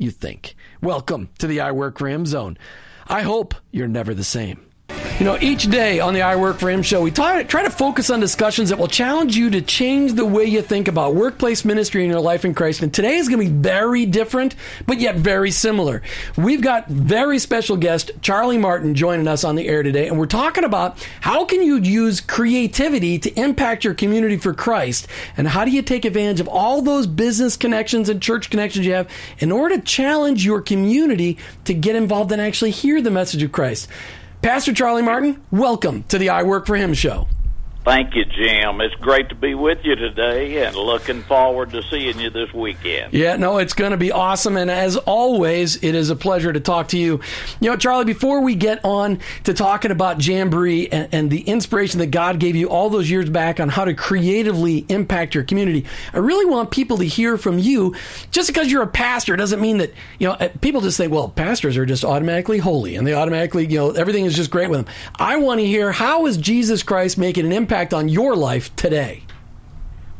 you think. Welcome to the I Work Him zone. I hope you're never the same. You know, each day on the I Work for Him show, we try, try to focus on discussions that will challenge you to change the way you think about workplace ministry in your life in Christ. And today is going to be very different, but yet very similar. We've got very special guest Charlie Martin joining us on the air today, and we're talking about how can you use creativity to impact your community for Christ, and how do you take advantage of all those business connections and church connections you have in order to challenge your community to get involved and actually hear the message of Christ. Pastor Charlie Martin, welcome to the I Work for Him show. Thank you, Jim. It's great to be with you today and looking forward to seeing you this weekend. Yeah, no, it's going to be awesome. And as always, it is a pleasure to talk to you. You know, Charlie, before we get on to talking about Jamboree and, and the inspiration that God gave you all those years back on how to creatively impact your community, I really want people to hear from you. Just because you're a pastor doesn't mean that, you know, uh, people just think, well, pastors are just automatically holy and they automatically, you know, everything is just great with them. I want to hear how is Jesus Christ making an impact on your life today?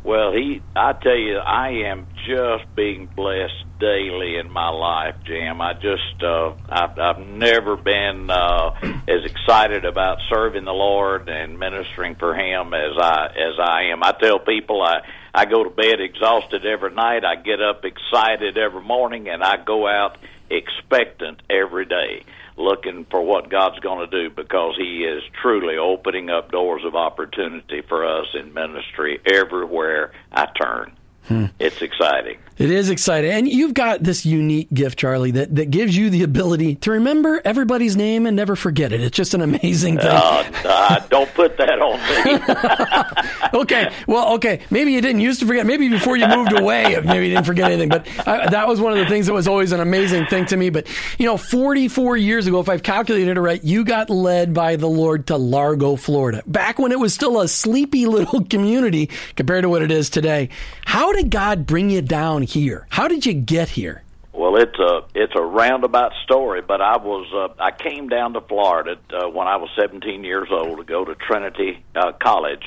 Well, he, I tell you, I am just being blessed daily in my life, Jim. I just, uh, I've, I've never been uh, as excited about serving the Lord and ministering for Him as I as I am. I tell people I I go to bed exhausted every night. I get up excited every morning, and I go out expectant every day looking for what God's going to do because He is truly opening up doors of opportunity for us in ministry everywhere I turn. Hmm. It's exciting. It is exciting. And you've got this unique gift, Charlie, that, that gives you the ability to remember everybody's name and never forget it. It's just an amazing thing. Uh, uh, don't put that on me. okay. Well, okay. Maybe you didn't used to forget. Maybe before you moved away, maybe you didn't forget anything. But uh, that was one of the things that was always an amazing thing to me. But, you know, 44 years ago, if I've calculated it right, you got led by the Lord to Largo, Florida. Back when it was still a sleepy little community compared to what it is today. How did God bring you down here? How did you get here? Well, it's a it's a roundabout story, but I was uh, I came down to Florida uh, when I was 17 years old to go to Trinity uh, College,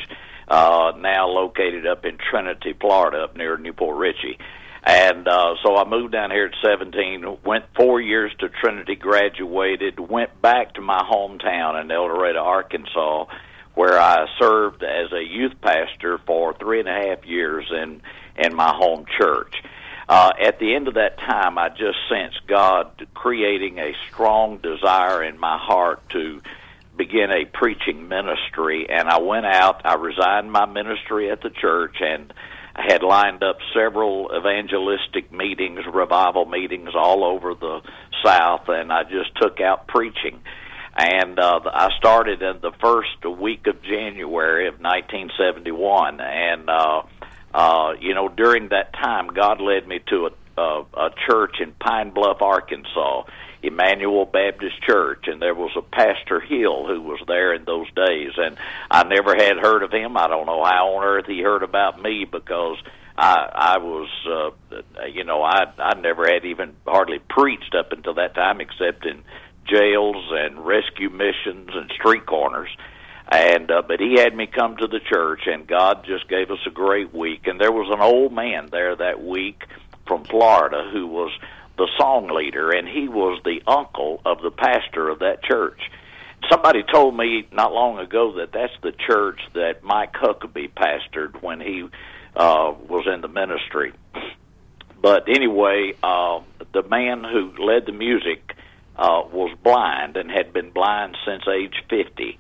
uh, now located up in Trinity, Florida, up near New Port Richey. And uh, so I moved down here at 17, went four years to Trinity, graduated, went back to my hometown in El Dorado, Arkansas, where I served as a youth pastor for three and a half years. And in my home church. Uh, at the end of that time, I just sensed God creating a strong desire in my heart to begin a preaching ministry. And I went out, I resigned my ministry at the church, and I had lined up several evangelistic meetings, revival meetings all over the South, and I just took out preaching. And uh, I started in the first week of January of 1971, and uh, uh, you know, during that time, God led me to a, a, a church in Pine Bluff, Arkansas, Emmanuel Baptist Church, and there was a Pastor Hill who was there in those days, and I never had heard of him. I don't know how on earth he heard about me because I I was uh, you know I I never had even hardly preached up until that time except in jails and rescue missions and street corners and uh, but he had me come to the church and god just gave us a great week. And there was an old man there that week from florida who was the song leader and he was the uncle of the pastor of that church. Somebody told me not long ago that that's the church that mike huckabee pastored when he uh was in the ministry. But anyway uh the man who led the music uh was blind and had been blind since age 50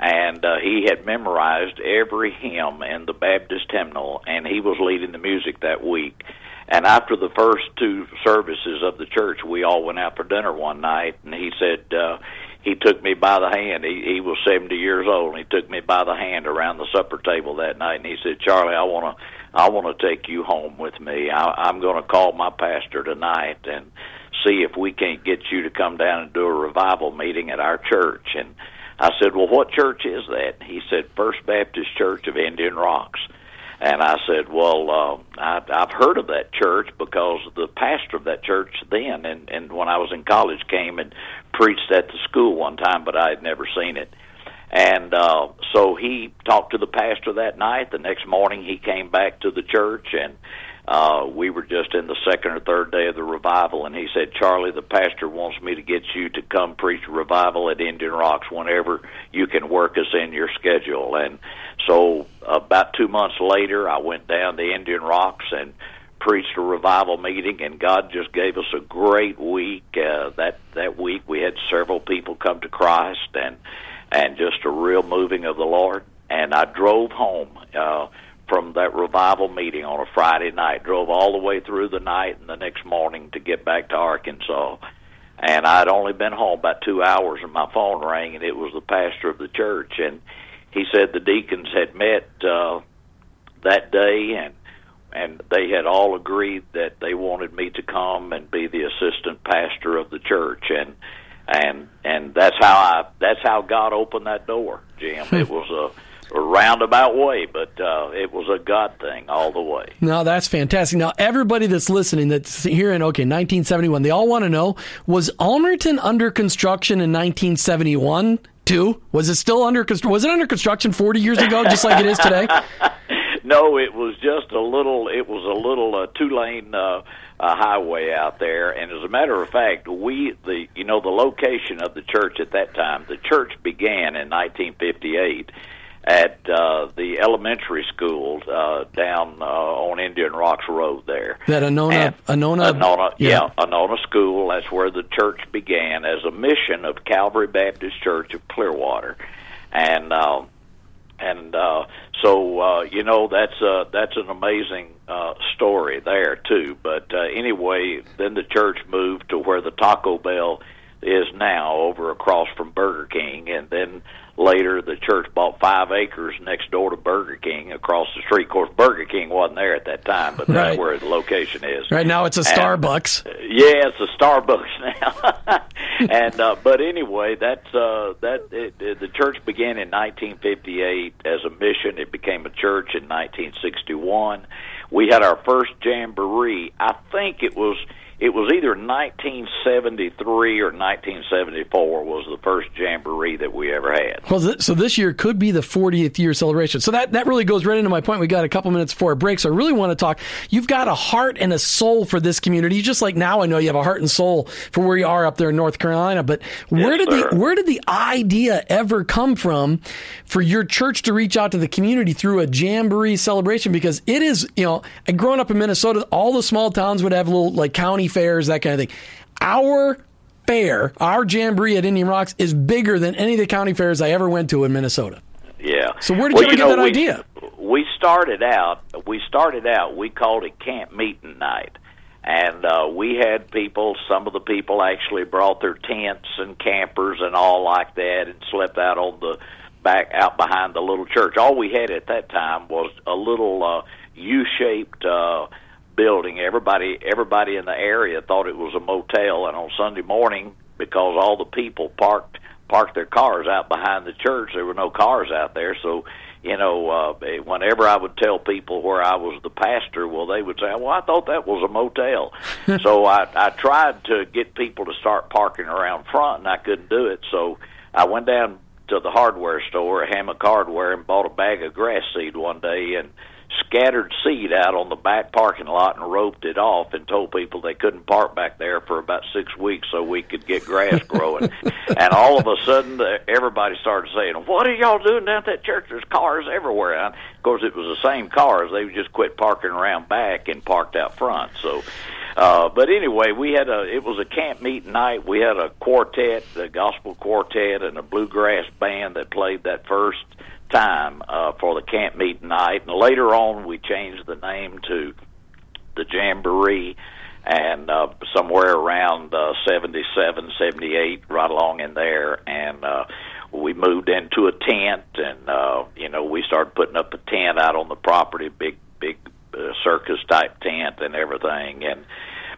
and uh, he had memorized every hymn in the Baptist hymnal, and he was leading the music that week. And after the first two services of the church, we all went out for dinner one night, and he said uh, he took me by the hand. He, he was seventy years old, and he took me by the hand around the supper table that night, and he said, "Charlie, I want to." I want to take you home with me. I, I'm going to call my pastor tonight and see if we can't get you to come down and do a revival meeting at our church. And I said, "Well, what church is that?" He said, First Baptist Church of Indian Rocks. And I said, "Well, uh, I, I've heard of that church because the pastor of that church then, and and when I was in college, came and preached at the school one time, but I had never seen it." And uh, so he talked to the pastor that night. The next morning, he came back to the church, and uh, we were just in the second or third day of the revival, and he said, Charlie, the pastor wants me to get you to come preach revival at Indian Rocks whenever you can work us in your schedule. And so about two months later, I went down to Indian Rocks and preached a revival meeting, and God just gave us a great week. Uh, that that week, we had several people come to Christ, and and just a real moving of the Lord. And I drove home. Uh, from that revival meeting on a Friday night. Drove all the way through the night and the next morning to get back to Arkansas. And I'd only been home about two hours, and my phone rang, and it was the pastor of the church. And he said the deacons had met uh, that day, and and they had all agreed that they wanted me to come and be the assistant pastor of the church. And and and that's how I that's how God opened that door, Jim. it was a a roundabout way, but uh, it was a God thing all the way. No, that's fantastic. Now, everybody that's listening, that's hearing, okay, 1971, they all want to know was Ulmerton under construction in 1971 too? Was it still under was it under construction 40 years ago, just like it is today? no, it was just a little. It was a little uh, two lane. Uh, uh, highway out there. And as a matter of fact, we the you know the location of the church at that time. The church began in 1958 at uh, the elementary school uh, down uh, on Indian Rocks Road there. That Anona, And Anona, Anona, yeah. yeah. Anona School. That's where the church began as a mission of Calvary Baptist Church of Clearwater, and uh, and uh, so uh, you know that's uh, that's an amazing uh, story there too. But uh, anyway, then the church moved to where the Taco Bell is now, over across from Burger King, and then later the church bought five acres next door to Burger King across the street. Of course, Burger King wasn't there at that time, but that's Right. where the location is. Right now, it's a And- Starbucks. yeah, it's a Starbucks now. and uh, but anyway, that's uh, that it, it, the church began in 1958 as a mission. It became a church in 1961. We had our first jamboree. I think it was it was either 1973 or 1974 was the first jamboree that we ever had. Well, th- so this year could be the 40th year celebration. So that, that really goes right into my point. We got a couple minutes before a break, so I really want to talk. You've got a heart and a soul for this community, just like now I know you have a heart and soul for where you are up there in North Carolina. But where Yes, did sir. the where did the idea ever come from for your church to reach out to the community through a jamboree celebration? Because it is, you know, and growing up in Minnesota, all the small towns would have little like county fairs, that kind of thing. Our fair, our jamboree at Indian Rocks is bigger than any of the county fairs I ever went to in Minnesota. Yeah. So where did you ever get that we, idea? We started out. We started out. We called it camp meeting night, and uh, we had people. Some of the people actually brought their tents and campers and all like that, and slept out on the back out behind the little church. All we had at that time was a little uh, U-shaped. Uh, building. Everybody everybody in the area thought it was a motel and on Sunday morning because all the people parked parked their cars out behind the church there were no cars out there. So you know uh whenever I would tell people where I was the pastor well they would say well I thought that was a motel. So I I tried to get people to start parking around front and I couldn't do it. So I went down to the hardware store a Hammock Hardware and bought a bag of grass seed one day and scattered seed out on the back parking lot and roped it off and told people they couldn't park back there for about six weeks so we could get grass growing. and all of a sudden, everybody started saying, "What are y'all doing down at that church? There's cars everywhere." And of course, it was the same cars. They just quit parking around back and parked out front. So. Uh, but anyway, we had a it was a camp meet night. We had a quartet, a gospel quartet, and a bluegrass band that played that first time uh, for the camp meet night. And later on, we changed the name to the Jamboree, and uh, somewhere around uh, 77, 78, right along in there, and uh, we moved into a tent, and uh, you know we started putting up a tent out on the property, big big uh, circus type tent and everything, and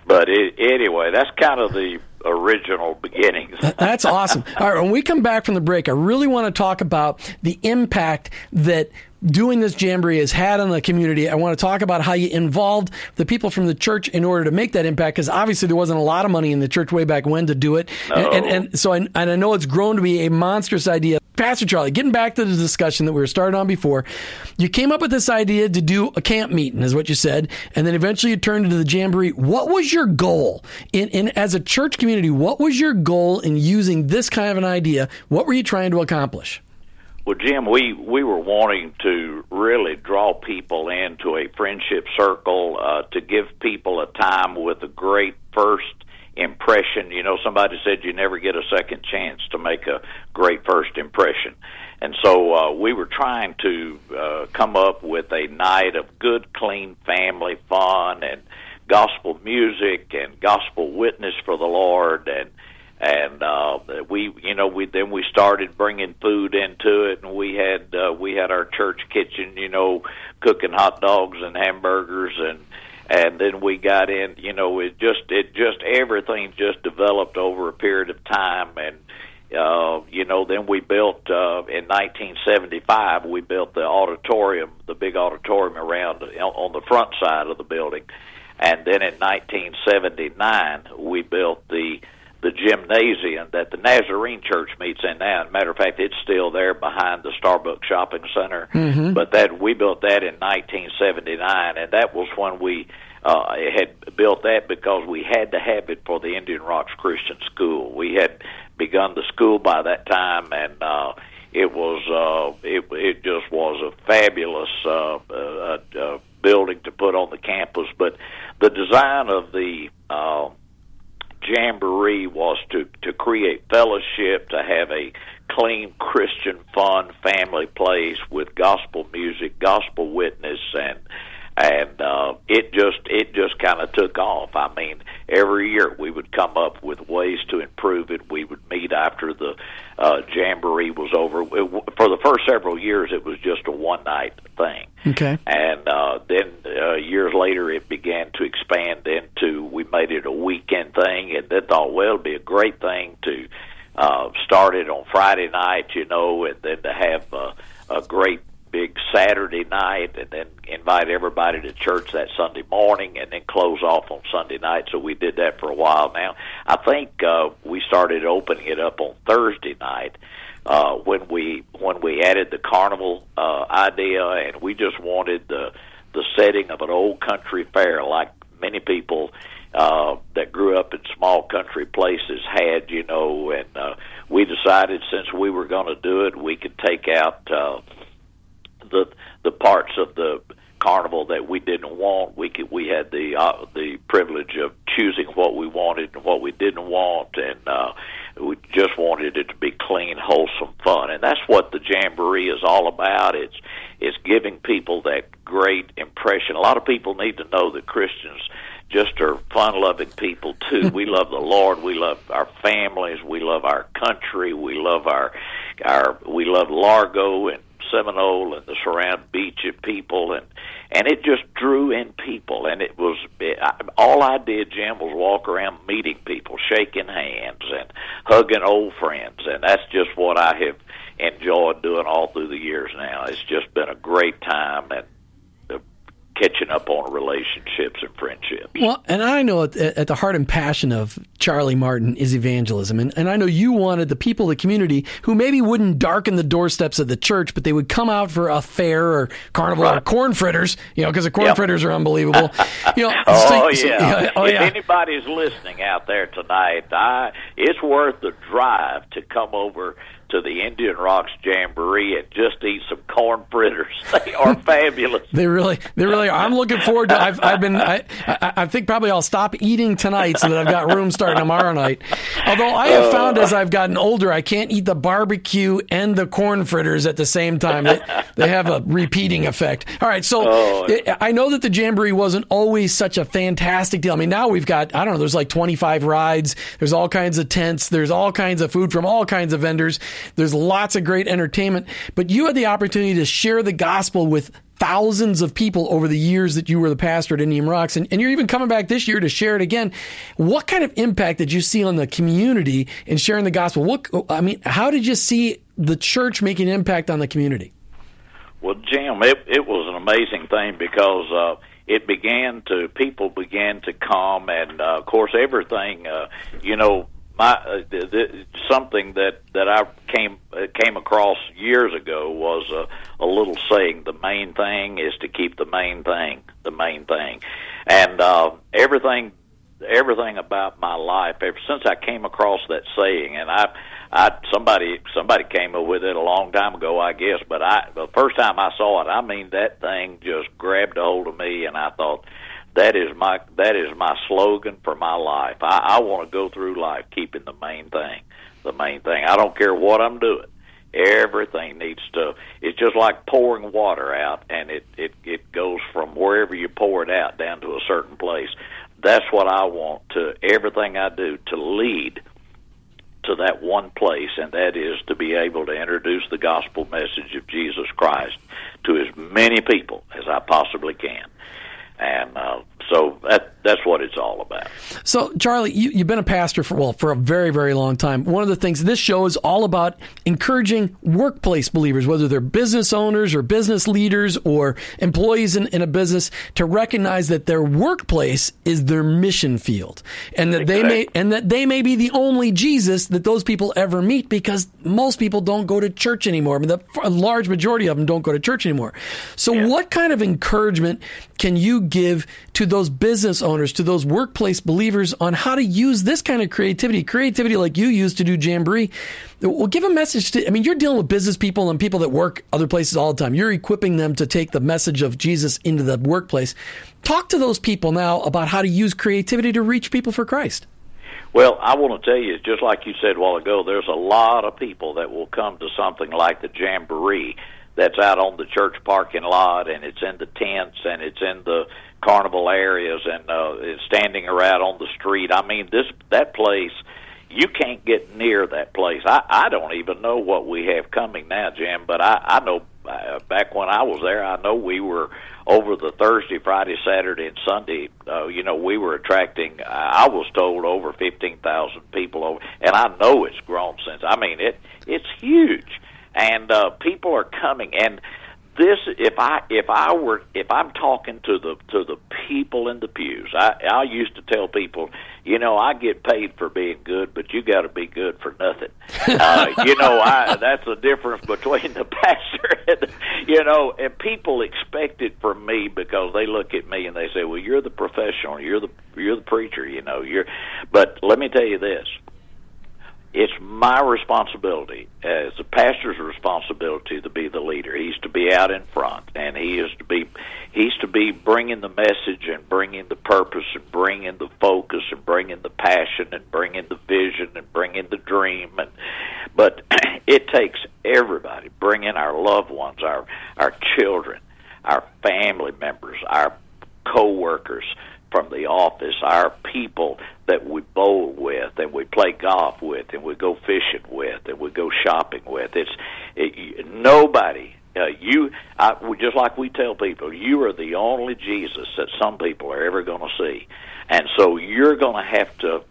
but it, anyway, that's kind of the original beginnings. That's awesome. All right, when we come back from the break, I really want to talk about the impact that doing this jamboree has had on the community. I want to talk about how you involved the people from the church in order to make that impact, because obviously there wasn't a lot of money in the church way back when to do it. And, and, and so, I, and I know it's grown to be a monstrous idea. Pastor Charlie, getting back to the discussion that we were starting on before, you came up with this idea to do a camp meeting, is what you said, and then eventually you turned into the jamboree. What was your goal in, in as a church community? What was your goal in using this kind of an idea? What were you trying to accomplish? Well, Jim, we we were wanting to really draw people into a friendship circle uh, to give people a time with a great first impression. You know, somebody said you never get a second chance to make a great first impression. And so uh, we were trying to uh, come up with a night of good, clean family fun and gospel music and gospel witness for the Lord and and uh we you know we then we started bringing food into it and we had uh, we had our church kitchen you know cooking hot dogs and hamburgers and and then we got in you know it just it just everything just developed over a period of time and uh you know then we built uh in 1975 we built the auditorium the big auditorium around on the front side of the building and then in 1979 we built the the gymnasium that the Nazarene Church meets in now. As a matter of fact, it's still there behind the Starbucks Shopping Center. Mm-hmm. But that we built that in 1979, and that was when we uh, had built that because we had to have it for the Indian Rocks Christian School. We had begun the school by that time, and uh, it was uh, it it just was a fabulous uh, uh, uh, building to put on the campus. But the design of the uh, jamboree was to to create fellowship, to have a clean Christian fun family place with gospel music, gospel witness and and uh it just it just kind of took off. I mean, every year we would come up with ways to improve it. We would meet after the uh jamboree was over. It, for the first several years it was just a one night thing. Okay. And uh, then uh, years later, it began to expand into we made it a weekend thing, and then thought, well, it'd be a great thing to uh, start it on Friday night, you know, and then to have uh, a great big Saturday night, and then invite everybody to church that Sunday morning, and then close off on Sunday night. So we did that for a while. Now I think uh, we started opening it up on Thursday night uh, when we when we added the carnival uh, idea, and we just wanted the the setting of an old country fair, like many people uh, that grew up in small country places had, you know, and uh, we decided since we were going to do it, we could take out uh, the the parts of the carnival that we didn't want. We could we had the uh, the privilege of choosing what we wanted and what we didn't want, and uh, we just wanted it to be clean, wholesome fun, and that's what the jamboree is all about. It's it's giving people that great impression. A lot of people need to know that Christians just are fun loving people too. we love the Lord, we love our families, we love our country, we love our our we love Largo and Seminole and the surround beach of people and and it just drew in people and it was it, I, all I did Jim was walk around meeting people shaking hands and hugging old friends and that's just what I have enjoyed doing all through the years now. It's just been a great time and catching up on relationships and friendships. Well, and I know at, at, the heart and passion of Charlie Martin is evangelism. And, and I know you wanted the people, of the community, who maybe wouldn't darken the doorsteps of the church, but they would come out for a fair or carnival right. or corn fritters, you know, because the corn yep. fritters are unbelievable. you know, oh, so, yeah. So, yeah. Oh, if yeah. anybody's listening out there tonight, I, it's worth the drive to come over to the Indian Rocks Jamboree and just eat some corn fritters. They are fabulous. they really, they really are. I'm looking forward to. I've, I've been. I, I, I, think probably I'll stop eating tonight so that I've got room starting tomorrow night. Although I have found as I've gotten older, I can't eat the barbecue and the corn fritters at the same time. They, they have a repeating effect. All right, so oh. I know that the Jamboree wasn't always such a fantastic deal. I mean, now we've got I don't know. There's like 25 rides. There's all kinds of tents. There's all kinds of food from all kinds of vendors. There's lots of great entertainment, but you had the opportunity to share the gospel with thousands of people over the years that you were the pastor at Indian Rocks, and, and, you're even coming back this year to share it again. What kind of impact did you see on the community in sharing the gospel? What I mean, how did you see the church making an impact on the community? Well, Jim, it, it was an amazing thing because uh, it began to people began to come, and uh, of course, everything. Uh, you know, my uh, th- th- something that that I came uh, came across years ago was a, a little saying: the main thing is to keep the main thing the main thing, and uh, everything everything about my life ever since I came across that saying, and I. I somebody somebody came up with it a long time ago, I guess. But I the first time I saw it, I mean that thing just grabbed a hold of me, and I thought, that is my that is my slogan for my life. I, I want to go through life keeping the main thing, the main thing. I don't care what I'm doing. Everything needs to. It's just like pouring water out, and it it it goes from wherever you pour it out down to a certain place. That's what I want to everything I do to lead to that one place, and that is to be able to introduce the gospel message of Jesus Christ to as many people as I possibly can and uh, so that that's what it's all about. So, Charlie, you, have been a pastor for well for a very very long time. One of the things this show is all about encouraging workplace believers, whether they're business owners or business leaders or employees in, in a business, to recognize that their workplace is their mission field, and that exactly. they may and that they may be the only Jesus that those people ever meet because most people don't go to church anymore. I mean, the a large majority of them don't go to church anymore. So, yeah. what kind of encouragement can you give to those business owners, to those workplace believers on how to use this kind of creativity, creativity like you use to do Jamboree. Well, give a message to, I mean, you're dealing with business people and people that work other places all the time. You're equipping them to take the message of Jesus into the workplace. Talk to those people now about how to use creativity to reach people for Christ. Well, I want to tell you, just like you said a while ago, there's a lot of people that will come to something like the Jamboree that's out on the church parking lot and it's in the tents and it's in the carnival areas and uh, standing around on the street. I mean, this that place you can't get near that place. I I don't even know what we have coming now, Jim. But I I know uh, back when I was there, I know we were over the Thursday, Friday, Saturday, and Sunday. Uh, you know, we were attracting. I was told over fifteen thousand people over, and I know it's grown since. I mean, it it's huge, and uh, people are coming and this if I if I were if I'm talking to the to the people in the pews, I I used to tell people, you know, I get paid for being good, but you got to be good for nothing. uh, you know, I that's the difference between the pastor and you know, and people expect it from me because they look at me and they say, well, you're the professional, you're the you're the preacher, you know, you're. But let me tell you this it's my responsibility as a pastor's responsibility to be the leader. He's to be out in front, and he is to be he's to be bringing the message and bringing the purpose and bringing the focus and bringing the passion and bringing the vision and bringing the dream. And but it takes everybody, bringing our loved ones, our our children, our family members, our co-workers from the office, our people that we bowl with and we play golf with and we go fishing with and we go shopping with. It's it, nobody. Uh, you, I, just like we tell people, you are the only Jesus that some people are ever going to see, and so you're going to have to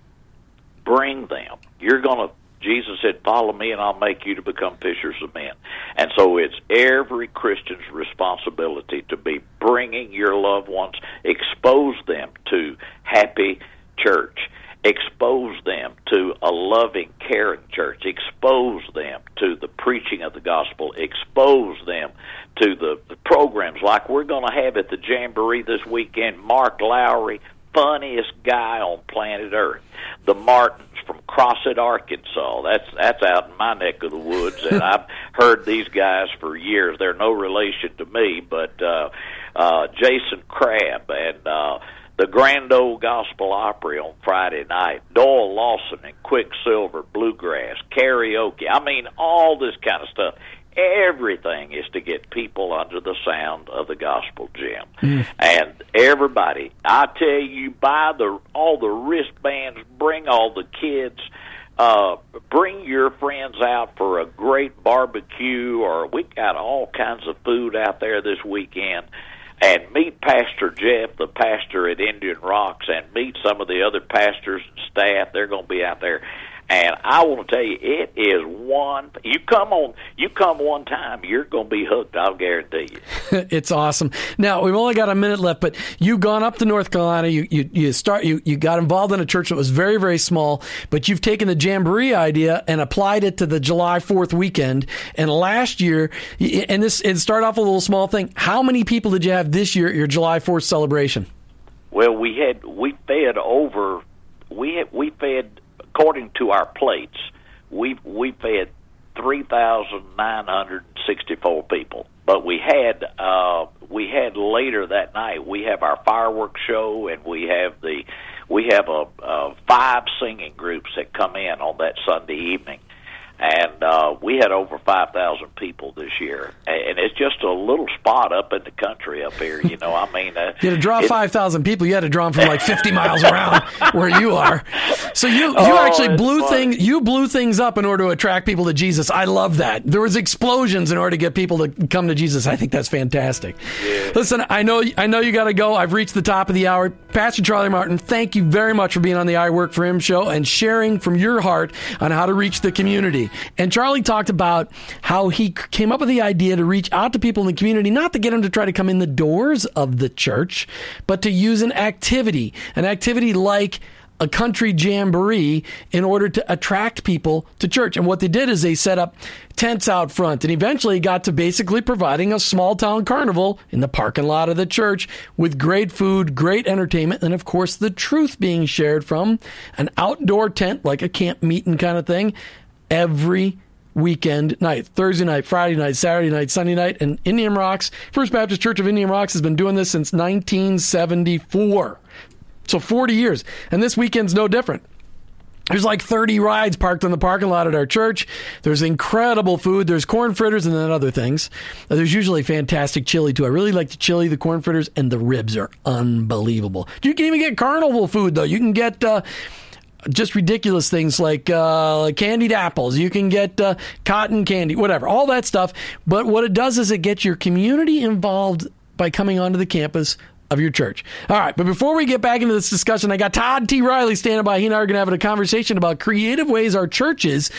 bring them. You're going to Jesus said, Follow me, and I'll make you to become fishers of men. And so it's every Christian's responsibility to be bringing your loved ones, expose them to happy church, expose them to a loving, caring church, expose them to the preaching of the gospel, expose them to the, the programs like we're going to have at the Jamboree this weekend. Mark Lowry, funniest guy on planet Earth. The Martins from Crossett, Arkansas. That's that's out in my neck of the woods, and I've heard these guys for years. They're no relation to me, but uh, uh, Jason Crabb and. uh the Grand Ole Gospel Opry on Friday night, Doyle Lawson and Quicksilver Bluegrass, karaoke. I mean, all this kind of stuff. Everything is to get people under the sound of the gospel, Jim. Mm. And everybody, I tell you, buy the all the wristbands, bring all the kids, uh, bring your friends out for a great barbecue, or we got all kinds of food out there this weekend. And meet Pastor Jeff, the pastor at Indian Rocks, and meet some of the other pastors and staff. They're going to be out there and I want to tell you, it is one. You come on, you come one time, you're going to be hooked. I'll guarantee you. it's awesome. Now we've only got a minute left, but you've gone up to North Carolina. You you you start you you got involved in a church that was very very small, but you've taken the jamboree idea and applied it to the July Fourth weekend. And last year, and this and start off a little small thing. How many people did you have this year at your July Fourth celebration? Well, we had we fed over we had, we fed according to our plates, we we fed three thousand nine hundred sixty four people. But we had uh, we had later that night we have our fireworks show and we have the we have a, a five singing groups that come in on that Sunday evening and uh, we had over five thousand people this year, and it's just a little spot up in the country up here. You know, I mean, uh, you had to draw five thousand people. You had to draw them from like fifty miles around where you are. So you you oh, actually blew things you blew things up in order to attract people to Jesus. I love that. There was explosions in order to get people to come to Jesus. I think that's fantastic. Yeah. Listen, I know I know you got to go. I've reached the top of the hour. Pastor Charlie Martin, thank you very much for being on the I Work for Him show and sharing from your heart on how to reach the community. And Charlie talked about how he came up with the idea to reach out to people in the community, not to get them to try to come in the doors of the church, but to use an activity, an activity like a country jamboree in order to attract people to church. And what they did is they set up tents out front and eventually got to basically providing a small town carnival in the parking lot of the church with great food, great entertainment, and of course the truth being shared from an outdoor tent like a camp meeting kind of thing every weekend night Thursday night, Friday night, Saturday night, Sunday night. And Indian Rocks, First Baptist Church of Indian Rocks, has been doing this since 1974. So 40 years. And this weekend's no different. There's like 30 rides parked in the parking lot at our church. There's incredible food. There's corn fritters and then other things. There's usually fantastic chili too. I really like the chili, the corn fritters, and the ribs are unbelievable. You can even get carnival food though. You can get uh, just ridiculous things like uh, candied apples. You can get uh, cotton candy, whatever, all that stuff. But what it does is it gets your community involved by coming onto the campus of your church. All right, but before we get back into this discussion, I got Todd T. Riley standing by. He and I are going to have a conversation about creative ways our churches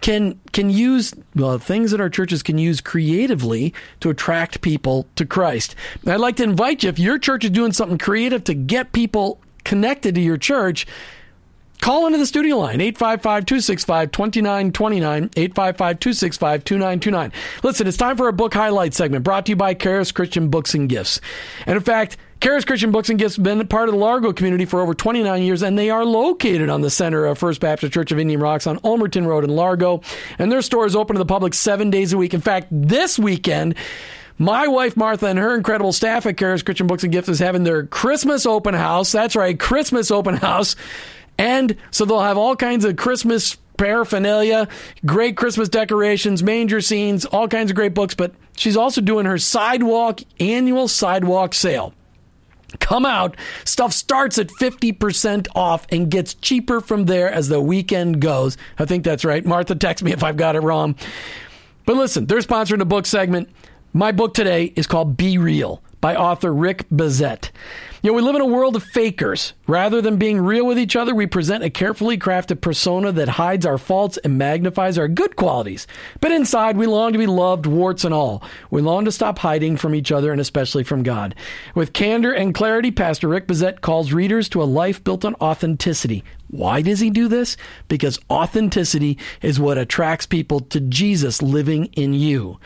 can can use well things that our churches can use creatively to attract people to Christ. I'd like to invite you if your church is doing something creative to get people connected to your church. Call into the studio line, 855-265-2929, 855-265-2929. Listen, it's time for our book highlight segment brought to you by Charis Christian Books and Gifts. And in fact, Charis Christian Books and Gifts have been part of the Largo community for over 29 years, and they are located on the center of First Baptist Church of Indian Rocks on Ulmerton Road in Largo. And their store is open to the public seven days a week. In fact, this weekend, my wife Martha and her incredible staff at Charis Christian Books and Gifts is having their Christmas open house. That's right, Christmas open house. And so they'll have all kinds of Christmas paraphernalia, great Christmas decorations, manger scenes, all kinds of great books. But she's also doing her sidewalk annual sidewalk sale. Come out. Stuff starts at 50% off and gets cheaper from there as the weekend goes. I think that's right. Martha, text me if I've got it wrong. But listen, they're sponsoring a book segment. My book today is called Be Real by author Rick Bezet. You know, we live in a world of fakers. Rather than being real with each other, we present a carefully crafted persona that hides our faults and magnifies our good qualities. But inside, we long to be loved, warts and all. We long to stop hiding from each other and especially from God. With candor and clarity, Pastor Rick Bezet calls readers to a life built on authenticity. Why does he do this? Because authenticity is what attracts people to Jesus living in you.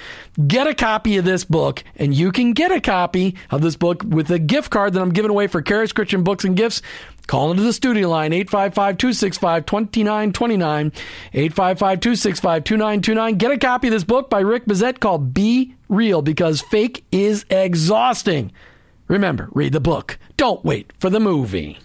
Get a copy of this book, and you can get a copy of this book with a gift card that I'm giving away for Charis Christian Books and Gifts. Call into the studio line, 855 265 2929, 855 265 2929. Get a copy of this book by Rick Bezet called Be Real because fake is exhausting. Remember, read the book. Don't wait for the movie.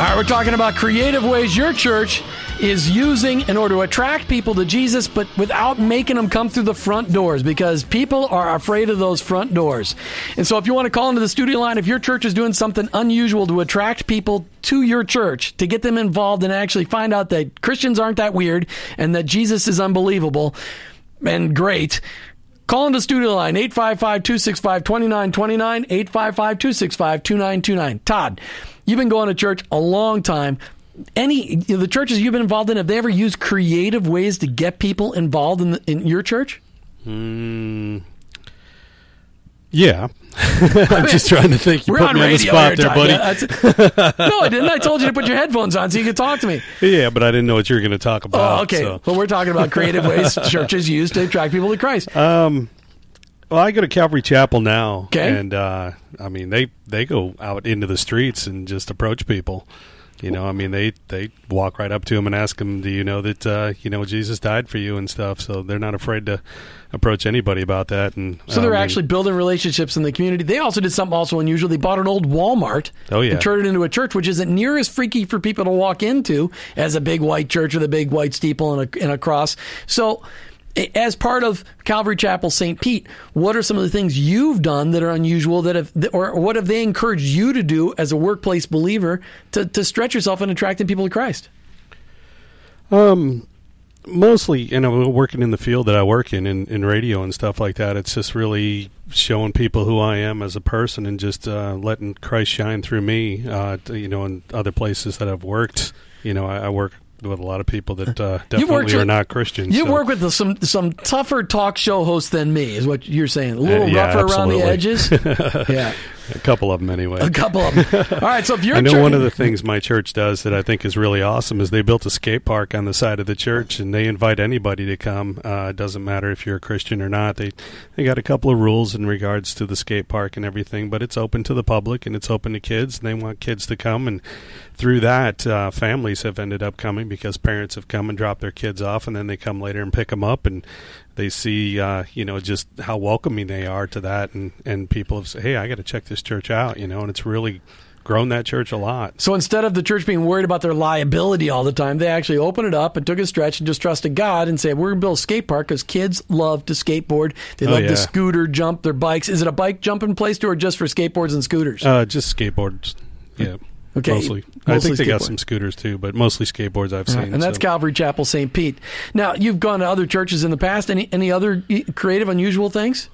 All right, we're talking about creative ways your church is using in order to attract people to Jesus, but without making them come through the front doors because people are afraid of those front doors. And so, if you want to call into the studio line, if your church is doing something unusual to attract people to your church, to get them involved and actually find out that Christians aren't that weird and that Jesus is unbelievable and great, Call into studio line 855-265-2929, 855-265-2929. Todd, you've been going to church a long time. Any you know, the churches you've been involved in, have they ever used creative ways to get people involved in the, in your church? Hmm. Yeah. I'm just trying to think. You We're put on me on the spot there, buddy. Yeah, no, I didn't. I told you to put your headphones on so you could talk to me. Yeah, but I didn't know what you were going to talk oh, about. Oh, okay. so. Well, we're talking about creative ways churches use to attract people to Christ. Um, Well, I go to Calvary Chapel now, Okay. and uh, I mean they they go out into the streets and just approach people. You know, I mean they they walk right up to them and ask them, "Do you know that uh, you know Jesus died for you and stuff?" So they're not afraid to approach anybody about that. And So they're um, actually building relationships in the community. They also did something also unusual. They bought an old Walmart Oh, yeah. and turned it into a church, which isn't near as freaky for people to walk into as a big white church with a big white steeple and a, and a cross. So, as part of Calvary Chapel St. Pete, what are some of the things you've done that are unusual that have, or what have they encouraged you to do as a workplace believer to, to stretch yourself in attracting people to Christ? Um, mostly you know working in the field that I work in, in in radio and stuff like that. It's just really showing people who I am as a person and just uh, letting Christ shine through me. Uh, you know, in other places that I've worked, you know, I, I work with a lot of people that uh, definitely are with- not Christians. You so- work with some some tougher talk show hosts than me, is what you're saying. A little Uh, yeah, rougher around the edges. yeah, a couple of them anyway. a couple of them. All right, so if you're I know one of the things my church does that I think is really awesome is they built a skate park on the side of the church, and they invite anybody to come. Uh, it doesn't matter if you're a Christian or not. They they got a couple of rules in regards to the skate park and everything, but it's open to the public and it's open to kids, and they want kids to come. And through that, uh, families have ended up coming because parents have come and dropped their kids off, and then they come later and pick them up and. They see, uh, you know, just how welcoming they are to that, and, and people have said, "Hey, I got to check this church out," you know, and it's really grown that church a lot. So instead of the church being worried about their liability all the time, they actually opened it up and took a stretch and just trusted God and said, "We're going to build a skate park because kids love to skateboard. They Oh, love yeah. to scooter, jump their bikes. Is it a bike jumping place too, or just for skateboards and scooters?" Uh, just skateboards. Yeah. Okay, Mostly. I mostly think they got some scooters too, but mostly skateboards I've seen. And that's so. Calvary Chapel St. Pete. Now, you've gone to other churches in the past. Any any other creative, unusual things?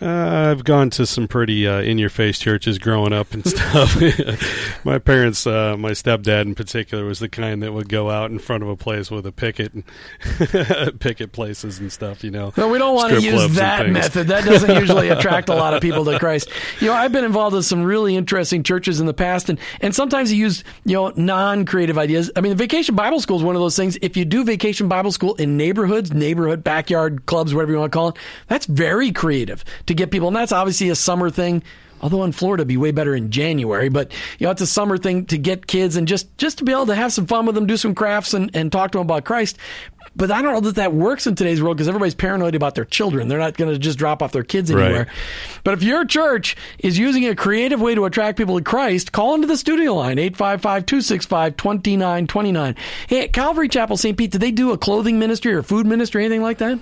Uh, I've gone to some pretty uh, in-your-face churches growing up and stuff. my parents, uh, my stepdad in particular, was the kind that would go out in front of a place with a picket and picket places and stuff. You know, No, we don't want to use that method. That doesn't usually attract a lot of people to Christ. You know, I've been involved with some really interesting churches in the past, and, and sometimes you use, you know, non-creative ideas. I mean, the Vacation Bible School is one of those things. If you do Vacation Bible School in neighborhoods, neighborhood, backyard clubs, whatever you want to call it, that's very creative to get people. And that's obviously a summer thing. Although in Florida, it'd be way better in January, but you know it's a summer thing to get kids and just just to be able to have some fun with them, do some crafts, and, and talk to them about Christ. But I don't know that that works in today's world because everybody's paranoid about their children. They're not going to just drop off their kids Right. anywhere. But if your church is using a creative way to attract people to Christ, call into the studio line 855-265-2929. Hey, at Calvary Chapel St. Pete, do they do a clothing ministry or food ministry, or anything like that?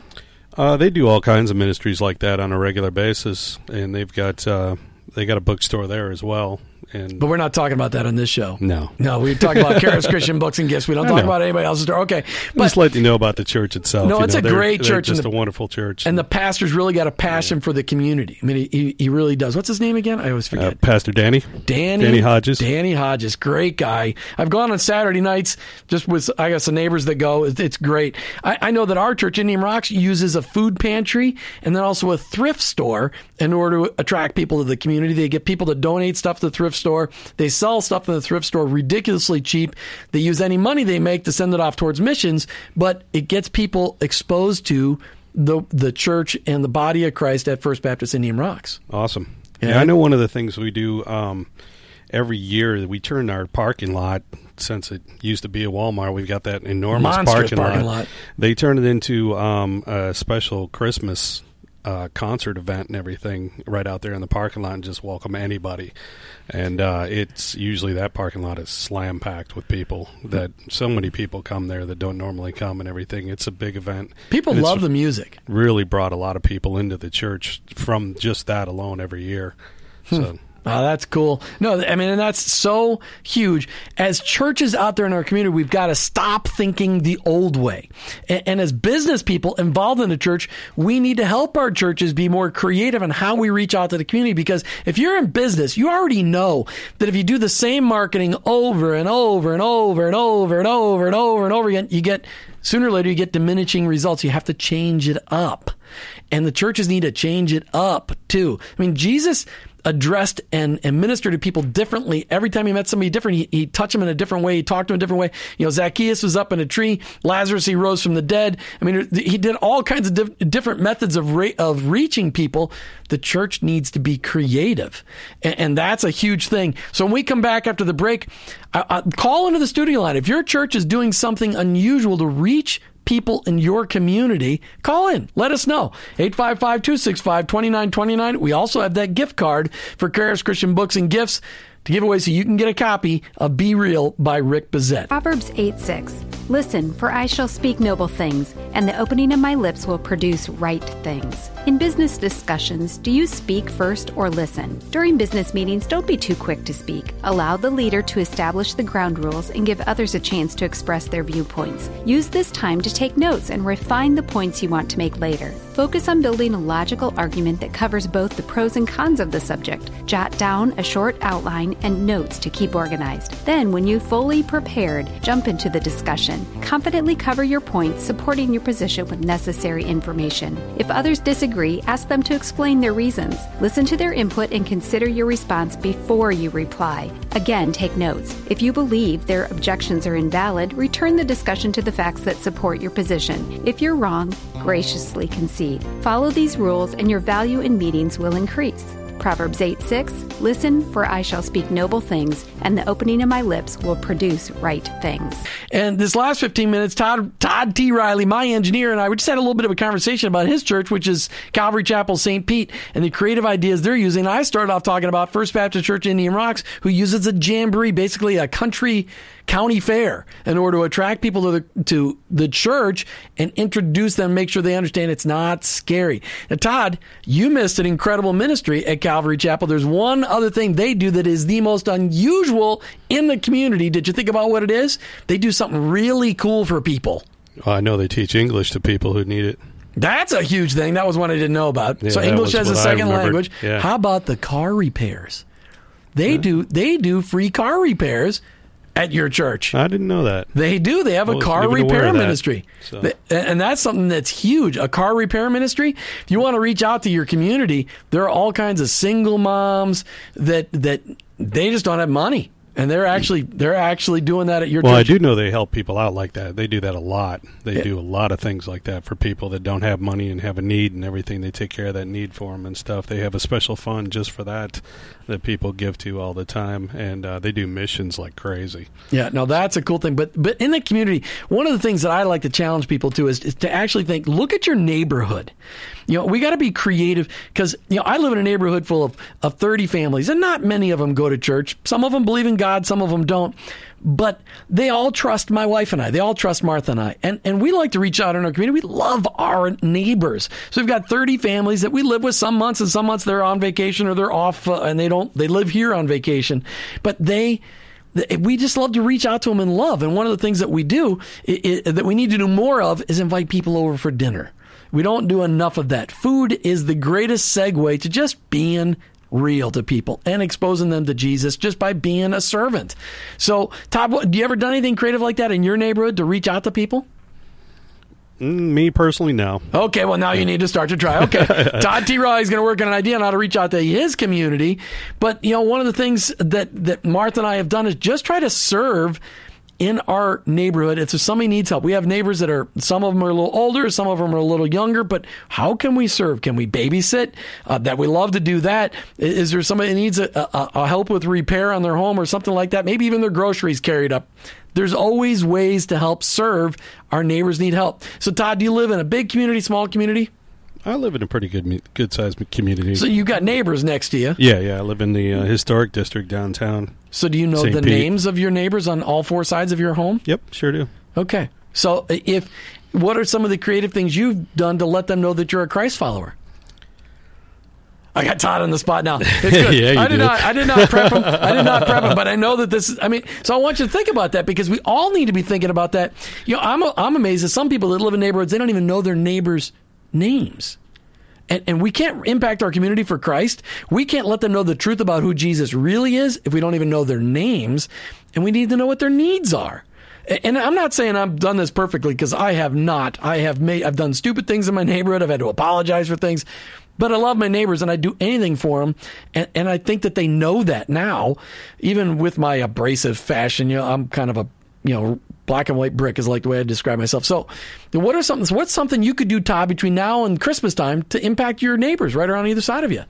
Uh, they do all kinds of ministries like that on a regular basis, and they've got uh, they got a bookstore there as well. And But we're not talking about that on this show. no, No, we talk about Karis Christian Books and Gifts. We don't I talk know. about anybody else's store. Okay. But just let you know about the church itself. No, you it's know, a they're- great they're church and the- a wonderful church. and the pastor's really got a passion for the community. I mean, he, he, really does. What's his name again? I always uh, forget. Pastor Danny, Danny Danny Hodges. Danny Hodges, great guy. I've gone on Saturday nights just with I guess some neighbors that go. It's, great. I, I know that our church, Indian Rocks, uses a food pantry and then also a thrift store in order to attract people to the community. They get people to donate stuff to the thrift store. They sell stuff in the thrift store ridiculously cheap. They use any money they make to send it off towards missions, but it gets people exposed to the the church and the body of Christ at First Baptist Indian Rocks. Awesome. Yeah. Yeah, I know one of the things we do um, every year. We turn our parking lot since it used to be a Walmart. We've got that enormous parking, parking lot. lot. They turn it into um, a special Christmas. Uh, concert event and everything right out there in the parking lot and just welcome anybody and uh, it's usually that parking lot is slam packed with people that so many people come there that don't normally come and everything it's a big event People love the music. really brought a lot of people into the church from just that alone every year. Hmm. So Oh, that's cool. No, I mean, and that's so huge. As churches out there in our community, we've got to stop thinking the old way. And, and as business people involved in the church, we need to help our churches be more creative in how we reach out to the community. Because if you're in business, you already know that if you do the same marketing over and over and over and over and over and over and over again, you get sooner or later you get diminishing results. You have to change it up. And the churches need to change it up too. I mean, Jesus addressed and, and ministered to people differently every time he met somebody different. He, he touched them in a different way. He talked to them a different way. You know, Zacchaeus was up in a tree. Lazarus, he rose from the dead. I mean, he did all kinds of diff- different methods of re- of reaching people. The church needs to be creative, and, and that's a huge thing. So when we come back after the break, I, I, call into the studio line if your church is doing something unusual to reach people in your community, call in. Let us know. 855-265-2929. We also have that gift card for Karis Christian Books and Gifts to give away so you can get a copy of Be Real by Rick Bezet. Proverbs 8 6. Listen, for I shall speak noble things, and the opening of my lips will produce right things. In business discussions, do you speak first or listen? During business meetings, don't be too quick to speak. Allow the leader to establish the ground rules and give others a chance to express their viewpoints. Use this time to take notes and refine the points you want to make later. Focus on building a logical argument that covers both the pros and cons of the subject. Jot down a short outline and notes to keep organized. Then, when you fully prepared, jump into the discussion. Confidently cover your points, supporting your position with necessary information. If others disagree, ask them to explain their reasons. Listen to their input and consider your response before you reply. Again, take notes. If you believe their objections are invalid, return the discussion to the facts that support your position. If you're wrong, graciously concede. Follow these rules and your value in meetings will increase. Proverbs 8 6 Listen, for I shall speak noble things, and the opening of my lips will produce right things. And this last 15 minutes, Todd, Todd T. Riley, my engineer, and I, we just had a little bit of a conversation about his church, which is Calvary Chapel St. Pete, and the creative ideas they're using. I started off talking about First Baptist Church Indian Rocks, who uses a jamboree, basically a country county fair, in order to attract people to the, to the church and introduce them, make sure they understand it's not scary. Now, Todd, you missed an incredible ministry at Calvary Chapel. There's one other thing they do that is the most unusual in the community. Did you think about what it is? They do something really cool for people. Well, I know they teach English to people who need it. That's a huge thing. That was one I didn't know about. Yeah, so English as a second language. Yeah. How about the car repairs? They do they do free car repairs at your church. I didn't know that. They do. They have a car repair of that. ministry. So- And that's something that's huge. A car repair ministry. If you want to reach out to your community, there are all kinds of single moms that that they just don't have money. And they're actually they're actually doing that at your church. Well, I do know they help people out like that. They do that a lot. They Yeah. do a lot of things like that for people that don't have money and have a need and everything. They take care of that need for them and stuff. They have a special fund just for that that people give to all the time, and uh, they do missions like crazy. Yeah, no, that's a cool thing. But but in the community, one of the things that I like to challenge people to is, is to actually think, look at your neighborhood. You know, we got to be creative because you know I live in a neighborhood full of of thirty families, and not many of them go to church. Some of them believe in God, some of them don't. But they all trust my wife and I. They all trust Martha and I. And and we like to reach out in our community. We love our neighbors. So we've got 30 families that we live with some months and some months they're on vacation or they're off uh, and they don't they live here on vacation. But they we just love to reach out to them in love. And one of the things that we do that we need to do more of is invite people over for dinner. We don't do enough of that. Food is the greatest segue to just being real to people and exposing them to Jesus just by being a servant. So, Todd, what, do you ever done anything creative like that in your neighborhood to reach out to people? Mm, me personally, no. Okay, well now you need to start to try. Okay, Todd T. Riley is going to work on an idea on how to reach out to his community. But you know, one of the things that that Martha and I have done is just try to serve in our neighborhood. If somebody needs help, we have neighbors that are some of them are a little older, some of them are a little younger. But how can we serve? Can we babysit? Uh, that we love to do that. Is, Is there somebody that needs a, a, a help with repair on their home or something like that? Maybe even their groceries carried up. There's always ways to help serve. Our neighbors need help. So, Todd, do you live in a big community, small community? I live in a pretty good, good sized community. So you've got neighbors next to you. yeah, yeah. I live in the uh, historic district downtown. So do you know St. the Pete. names of your neighbors on all four sides of your home? Yep, sure do. Okay. So if what are some of the creative things you've done to let them know that you're a Christ follower? I got Todd on the spot now. It's good. Yeah, I did did. not. I did not prep him. I did not prep him, but I know that this. is I mean, so I want you to think about that because we all need to be thinking about that. You know, I'm I'm amazed at some people that live in neighborhoods they don't even know their neighbors' names. And, and we can't impact our community for Christ. We can't let them know the truth about who Jesus really is if we don't even know their names. And we need to know what their needs are. And I'm not saying I've done this perfectly because I have not. I have made, I've done stupid things in my neighborhood. I've had to apologize for things. But I love my neighbors and I do anything for them. And, and I think that they know that now, even with my abrasive fashion. You know, I'm kind of a, you know, black and white brick is like the way I describe myself. So, what are something? What's something you could do, Todd, between now and Christmas time to impact your neighbors right around either side of you?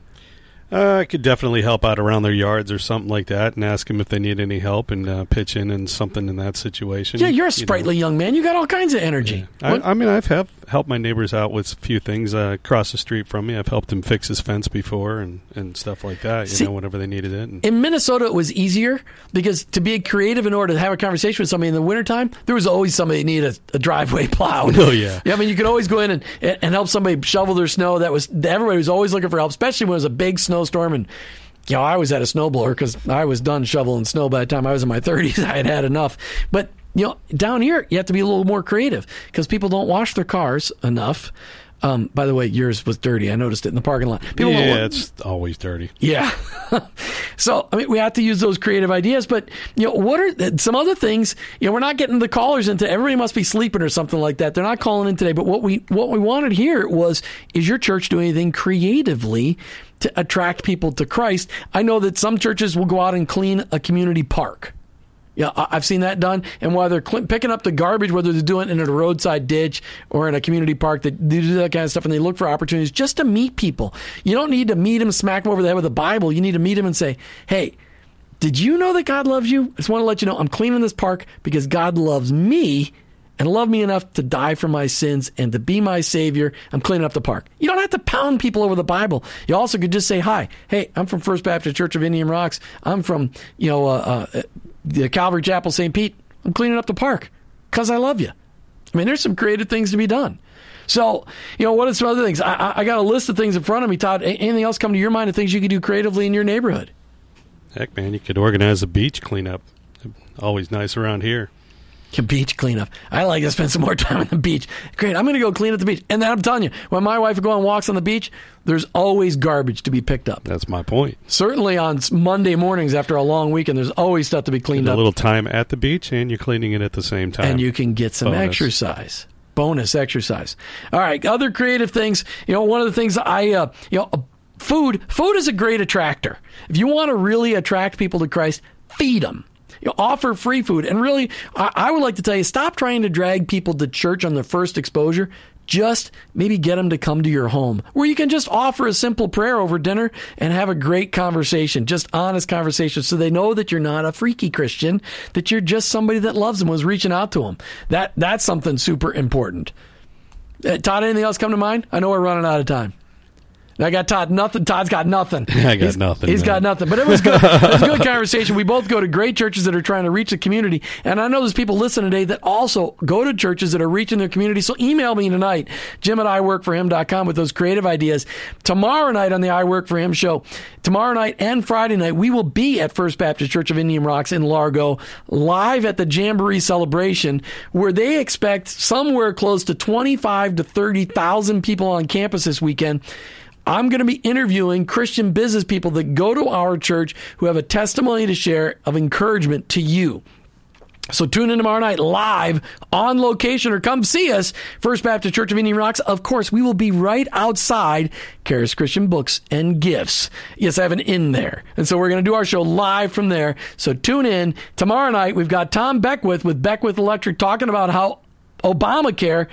Uh, I could definitely help out around their yards or something like that, and ask them if they need any help, and uh, pitch in and something in that situation. Yeah, you're a You know. sprightly young man. You got all kinds of energy. What- I, I mean, I've have helped my neighbors out with a few things uh, across the street from me. I've helped him fix his fence before and, and stuff like that. You See- know, whenever they needed it. And, in Minnesota, it was easier because to be creative in order to have a conversation with somebody in the wintertime, there was always somebody that needed a, a driveway plowed. Oh, yeah. yeah. I mean, you could always go in and, and help somebody shovel their snow. That was everybody was always looking for help, especially when it was a big snowstorm. And you know, I was at a snowblower because I was done shoveling snow by the time I was in my 30s. I had had enough. But you know, down here, you have to be a little more creative because people don't wash their cars enough. Um, by the way, yours was dirty. I noticed it in the parking lot. People yeah, it's always dirty. yeah. so, I mean, we have to use those creative ideas, but, you know, what are some other things? You know, we're not getting the callers into everybody must be sleeping or something like that. They're not calling in today, but what we, what we wanted here was, is your church doing anything creatively to attract people to Christ? I know that some churches will go out and clean a community park. Yeah, I've seen that done. And while they're picking up the garbage, whether they're doing it in a roadside ditch or in a community park, they do that kind of stuff, and they look for opportunities just to meet people. You don't need to meet them, smack them over the head with a Bible. You need to meet them and say, "Hey, did you know that God loves you? I just want to let you know I'm cleaning this park because God loves me." And love me enough to die for my sins and to be my savior. I'm cleaning up the park. You don't have to pound people over the Bible. You also could just say, "Hi, hey, I'm from First Baptist Church of Indian Rocks. I'm from, you know, uh, uh, the Calvary Chapel, St. Pete. I'm cleaning up the park because I love you. I mean, there's some creative things to be done. So, you know, what are some other things? I, I- got a list of things in front of me, Todd. Anything else come to your mind of things you could do creatively in your neighborhood? Heck, man, you could organize a beach cleanup. Always nice around here. Beach cleanup. I like to spend some more time on the beach. Great. I'm going to go clean at the beach. And then I'm telling you, when my wife go on walks on the beach, there's always garbage to be picked up. That's my point. Certainly on Monday mornings after a long weekend, there's always stuff to be cleaned up. a little time at the beach, and you're cleaning it at the same time. and you can get some Bonus. exercise. Bonus exercise. All right, other creative things. You know, one of the things I, uh, you know, uh, food. Food is a great attractor. If you want to really attract people to Christ, feed them. Offer free food, and really, I, I would like to tell you, stop trying to drag people to church on their first exposure. Just maybe get them to come to your home where you can just offer a simple prayer over dinner and have a great conversation, just honest conversation, so they know that you're not a freaky Christian, that you're just somebody that loves them, was reaching out to them. That that's something super important. Uh, Todd, anything else come to mind? I know we're running out of time. I got Todd. Nothing. Todd's got nothing. I got He's- nothing, He's man. got nothing. But it was good. it was a good conversation. We both go to great churches that are trying to reach the community, and I know there's people listening today that also go to churches that are reaching their community. So email me tonight, Jim at iWorkForHim.com with those creative ideas. Tomorrow night on the I Work for Him show, tomorrow night and Friday night, we will be at First Baptist Church of Indian Rocks in Largo, live at the Jamboree celebration, where they expect somewhere close to 25 to 30,000 people on campus this weekend. I'm going to be interviewing Christian business people that go to our church who have a testimony to share of encouragement to you. So tune in tomorrow night live on location or come see us, First Baptist Church of Indian Rocks. Of course, we will be right outside Karis Christian Books and Gifts. Yes, I have an in there. And so we're going to do our show live from there. So tune in. Tomorrow night, we've got Tom Beckwith with Beckwith Electric talking about how Obamacare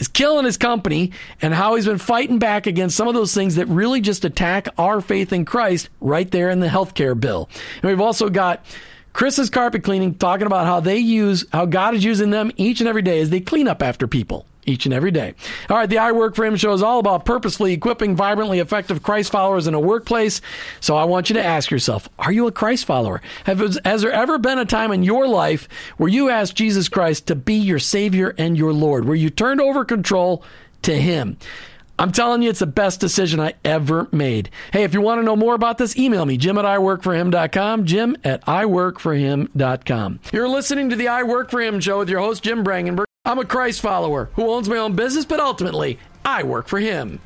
is killing his company and how he's been fighting back against some of those things that really just attack our faith in Christ right there in the healthcare bill. And we've also got Chris's carpet cleaning talking about how they use how God is using them each and every day as they clean up after people each and every day. All right, the I Work for Him show is all about purposefully equipping vibrantly effective Christ followers in a workplace. So I want you to ask yourself, are you a Christ follower? Have, has there ever been a time in your life where you asked Jesus Christ to be your Savior and your Lord, where you turned over control to Him? I'm telling you, it's the best decision I ever made. Hey, if you want to know more about this, email me, jim at iworkforhim.com, jim at iworkforhim.com. You're listening to the I Work For Him show with your host, Jim Brangenberg. I'm a Christ follower who owns my own business, but ultimately, I work for him.